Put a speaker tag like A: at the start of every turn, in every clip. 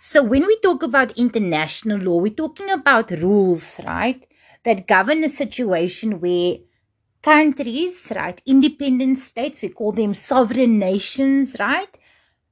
A: So when we talk about international law, we're talking about rules, right, that govern a situation where countries, right, independent states, we call them sovereign nations, right,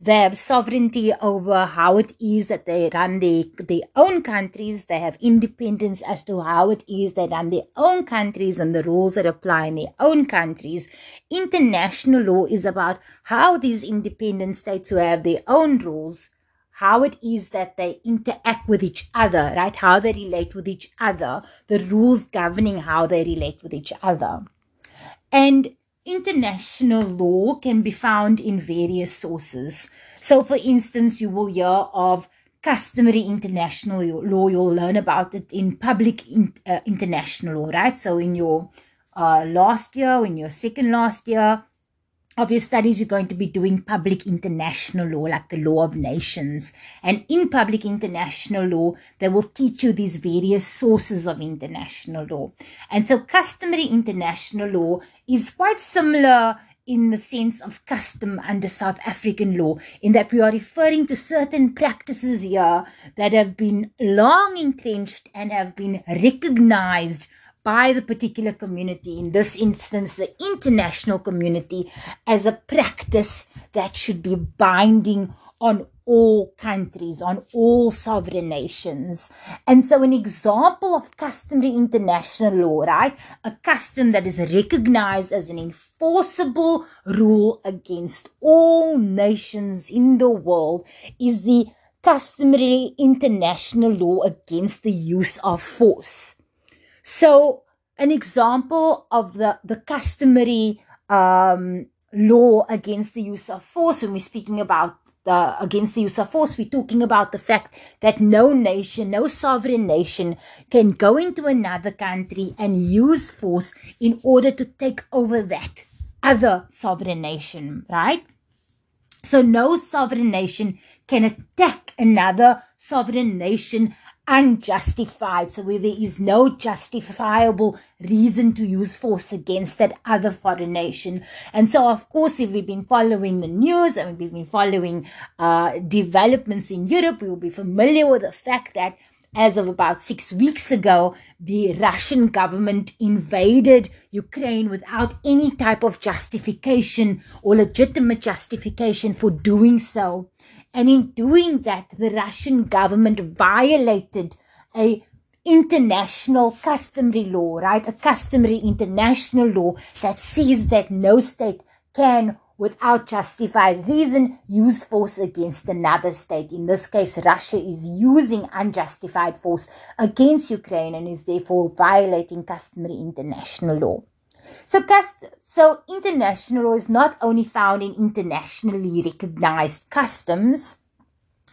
A: they have sovereignty over how it is that they run their, their own countries. They have independence as to how it is they run their own countries and the rules that apply in their own countries. International law is about how these independent states who have their own rules, how it is that they interact with each other, right? How they relate with each other, the rules governing how they relate with each other. And international law can be found in various sources. So, for instance, you will hear of customary international law. You'll learn about it in public in, uh, international law, right? So, in your uh, last year, in your second last year, of your studies, you're going to be doing public international law, like the law of nations. And in public international law, they will teach you these various sources of international law. And so customary international law is quite similar in the sense of custom under South African law, in that we are referring to certain practices here that have been long entrenched and have been recognized by the particular community, in this instance, the international community, as a practice that should be binding on all countries, on all sovereign nations. And so, an example of customary international law, right? A custom that is recognized as an enforceable rule against all nations in the world is the customary international law against the use of force. So, an example of the, the customary um, law against the use of force, when we're speaking about the, against the use of force, we're talking about the fact that no nation, no sovereign nation can go into another country and use force in order to take over that other sovereign nation, right? So no sovereign nation can attack another sovereign nation unjustified. So where there is no justifiable reason to use force against that other foreign nation. And so, of course, if we've been following the news and we've been following uh, developments in Europe, we will be familiar with the fact that as of about six weeks ago, the Russian government invaded Ukraine without any type of justification or legitimate justification for doing so. And in doing that, the Russian government violated a international customary law, right? A customary international law that says that no state can, without justified reason, use force against another state. In this case, Russia is using unjustified force against Ukraine and is therefore violating customary international law. So, cust- so international law is not only found in internationally recognized customs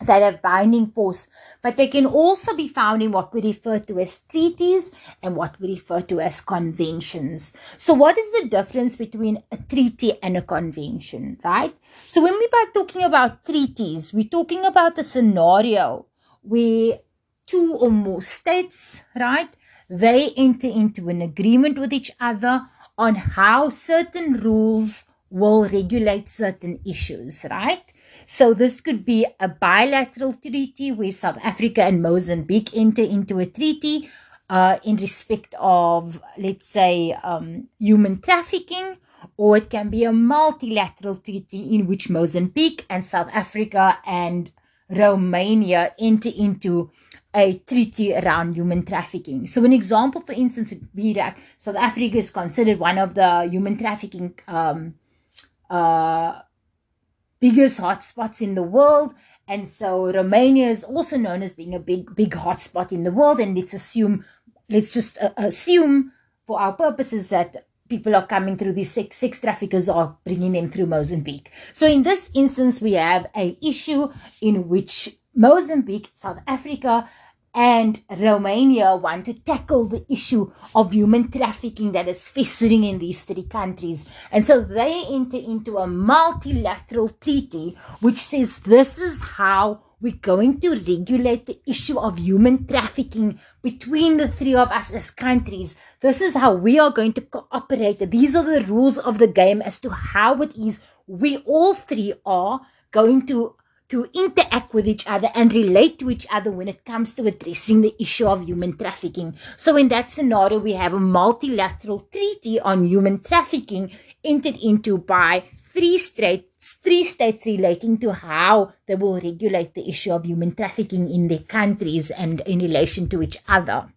A: that have binding force, but they can also be found in what we refer to as treaties and what we refer to as conventions. So, what is the difference between a treaty and a convention, right? So, when we are talking about treaties, we're talking about a scenario where two or more states, right, they enter into an agreement with each other on how certain rules will regulate certain issues, right? So this could be a bilateral treaty where South Africa and Mozambique enter into a treaty uh, in respect of, let's say, um, human trafficking, or it can be a multilateral treaty in which Mozambique and South Africa and Romania enter into a treaty around human trafficking. So, an example, for instance, would be that South Africa is considered one of the human trafficking um, uh, biggest hotspots in the world. And so, Romania is also known as being a big, big hotspot in the world. And let's assume, let's just uh, assume for our purposes that people are coming through these sex, sex traffickers are bringing them through Mozambique. So in this instance, we have a issue in which Mozambique, South Africa, and Romania want to tackle the issue of human trafficking that is festering in these three countries. And so they enter into a multilateral treaty which says this is how we're going to regulate the issue of human trafficking between the three of us as countries. This is how we are going to cooperate. These are the rules of the game as to how it is we all three are going to to interact with each other and relate to each other when it comes to addressing the issue of human trafficking. So in that scenario, we have a multilateral treaty on human trafficking entered into by three states, three states relating to how they will regulate the issue of human trafficking in their countries and in relation to each other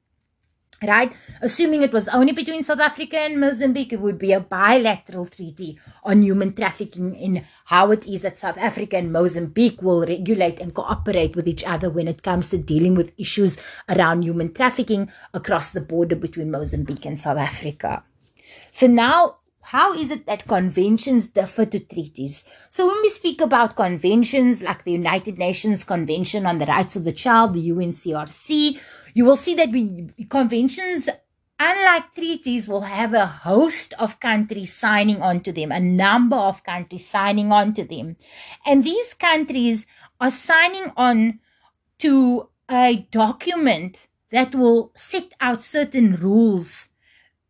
A: right? Assuming it was only between South Africa and Mozambique, it would be a bilateral treaty on human trafficking in how it is that South Africa and Mozambique will regulate and cooperate with each other when it comes to dealing with issues around human trafficking across the border between Mozambique and South Africa. So now how is it that conventions differ to treaties? So when we speak about conventions like the United Nations Convention on the Rights of the Child, the UNCRC, you will see that we conventions unlike treaties will have a host of countries signing on to them a number of countries signing on to them and these countries are signing on to a document that will set out certain rules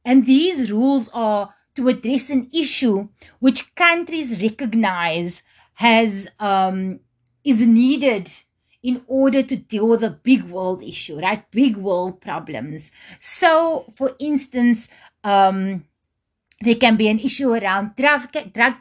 A: and these rules are to address an issue which countries recognize has um, is needed in order to deal with a big world issue, right? Big world problems. So, for instance, um, there can be an issue around drug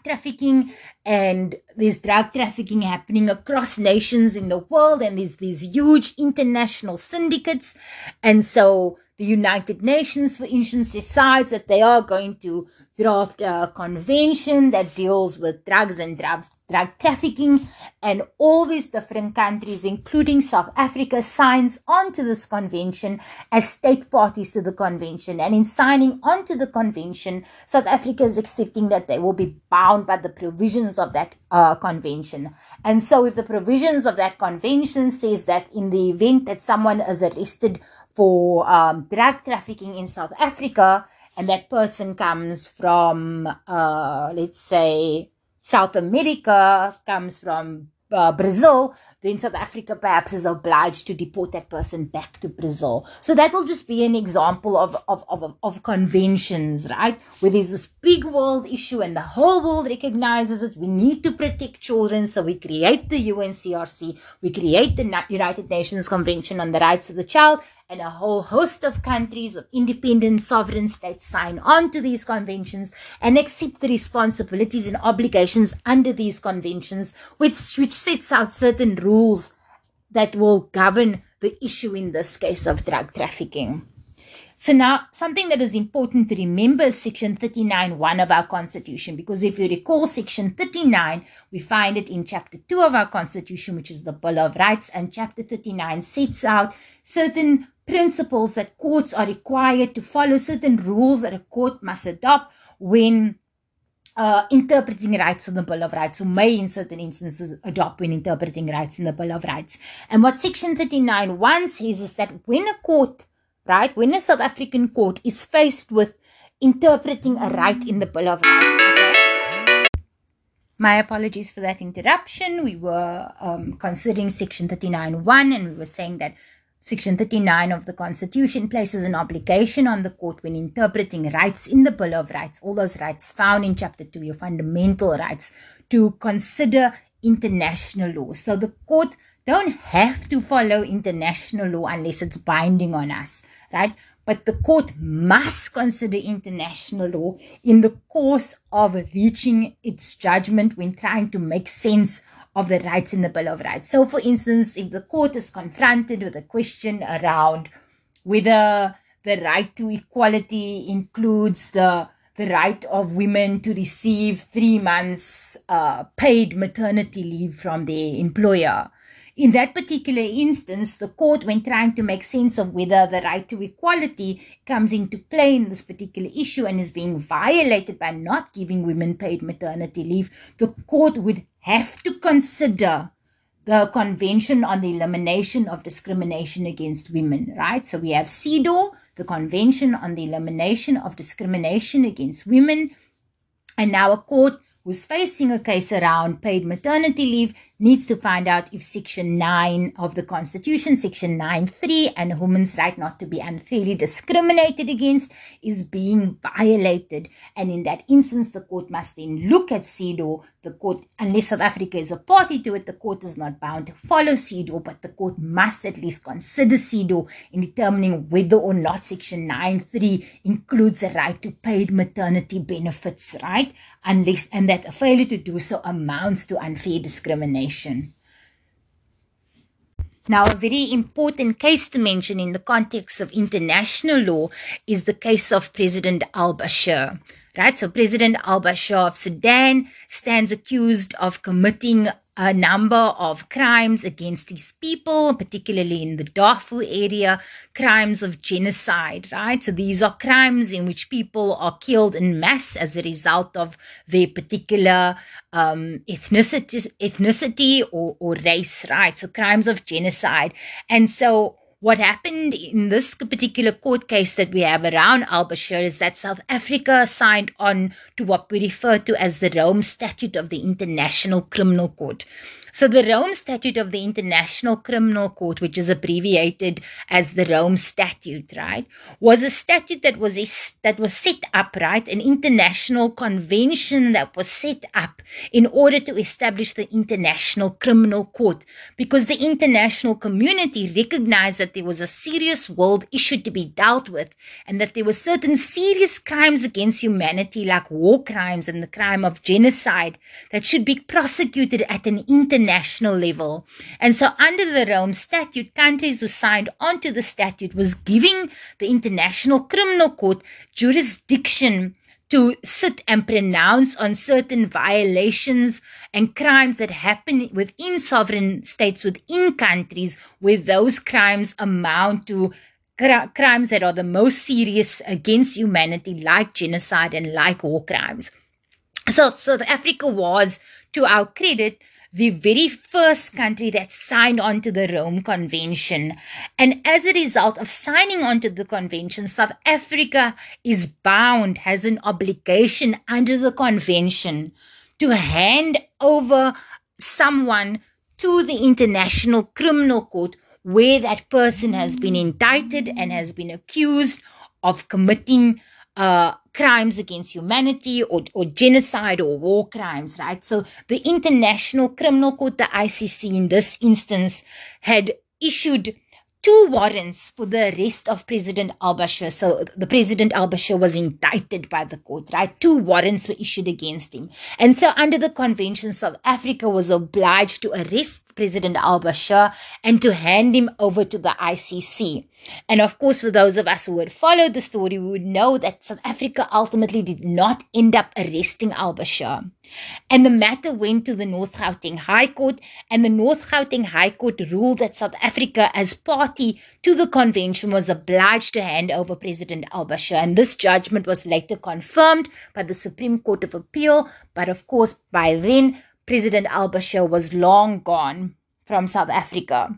A: trafficking and there's drug trafficking happening across nations in the world and there's these huge international syndicates and so the united nations for instance decides that they are going to draft a convention that deals with drugs and drug drug trafficking, and all these different countries, including South Africa, signs onto this convention as state parties to the convention. And in signing onto the convention, South Africa is accepting that they will be bound by the provisions of that uh, convention. And so, if the provisions of that convention says that in the event that someone is arrested for um, drug trafficking in South Africa, and that person comes from, uh, let's say, South America comes from uh, Brazil, then South Africa perhaps is obliged to deport that person back to Brazil. So that will just be an example of, of, of, of conventions, right? Where there's this big world issue and the whole world recognizes it. We need to protect children. So we create the UNCRC, we create the United Nations Convention on the Rights of the Child, and a whole host of countries of independent sovereign states sign on to these conventions and accept the responsibilities and obligations under these conventions, which, which sets out certain rules that will govern the issue in this case of drug trafficking. So now something that is important to remember is section 39.1 of our constitution, because if you recall section 39, we find it in chapter 2 of our constitution, which is the Bill of Rights, and chapter 39 sets out certain principles that courts are required to follow, certain rules that a court must adopt when uh, interpreting rights in the Bill of Rights, or may in certain instances adopt when interpreting rights in the Bill of Rights. And what Section 39 1 says is that when a court, right, when a South African court is faced with interpreting a right in the Bill of Rights, my apologies for that interruption. We were um, considering Section 39 1 and we were saying that Section 39 of the Constitution places an obligation on the court when interpreting rights in the Bill of Rights, all those rights found in Chapter 2, your fundamental rights, to consider international law. So the court don't have to follow international law unless it's binding on us, right? But the court must consider international law in the course of reaching its judgment when trying to make sense of the rights in the Bill of Rights. So, for instance, if the court is confronted with a question around whether the right to equality includes the the right of women to receive three months uh, paid maternity leave from their employer, in that particular instance, the court, when trying to make sense of whether the right to equality comes into play in this particular issue and is being violated by not giving women paid maternity leave, the court would have to consider the Convention on the Elimination of Discrimination Against Women, right? So we have CEDAW, the Convention on the Elimination of Discrimination Against Women, and now a court who's facing a case around paid maternity leave needs to find out if Section 9 of the Constitution, Section 9.3, and a woman's right not to be unfairly discriminated against is being violated. And in that instance, the court must then look at CEDAW. The court, unless South Africa is a party to it, the court is not bound to follow CEDAW, but the court must at least consider CEDAW in determining whether or not Section 9.3 includes a right to paid maternity benefits, right? Unless, and that a failure to do so amounts to unfair discrimination. Now, a very important case to mention in the context of international law is the case of President al Bashir. Right, so President al Bashir of Sudan stands accused of committing a number of crimes against these people, particularly in the Darfur area, crimes of genocide, right? So these are crimes in which people are killed in mass as a result of their particular um, ethnicity, ethnicity or, or race, right? So crimes of genocide. And so what happened in this particular court case that we have around Al Bashir is that South Africa signed on to what we refer to as the Rome Statute of the International Criminal Court. So the Rome Statute of the International Criminal Court, which is abbreviated as the Rome Statute, right, was a statute that was that was set up, right, an international convention that was set up in order to establish the International Criminal Court, because the international community recognized that there was a serious world issue to be dealt with, and that there were certain serious crimes against humanity, like war crimes and the crime of genocide, that should be prosecuted at an international national level. And so under the Rome Statute, countries who signed onto the statute was giving the International Criminal Court jurisdiction to sit and pronounce on certain violations and crimes that happen within sovereign states, within countries, where those crimes amount to crimes that are the most serious against humanity, like genocide and like war crimes. So South Africa was, to our credit, the very first country that signed on to the Rome Convention. And as a result of signing on to the convention, South Africa is bound, has an obligation under the convention to hand over someone to the International Criminal Court where that person has been indicted and has been accused of committing uh, crimes against humanity or, or genocide or war crimes, right? So the International Criminal Court, the ICC, in this instance, had issued two warrants for the arrest of President al Bashir. So the President al Bashir was indicted by the court, right? Two warrants were issued against him. And so under the convention, South Africa was obliged to arrest President al Bashir and to hand him over to the ICC. And of course, for those of us who had followed the story, we would know that South Africa ultimately did not end up arresting al Bashir. And the matter went to the North Gauteng High Court, and the North Gauteng High Court ruled that South Africa, as party to the convention, was obliged to hand over President al Bashir. And this judgment was later confirmed by the Supreme Court of Appeal. But of course, by then, President al Bashir was long gone from South Africa.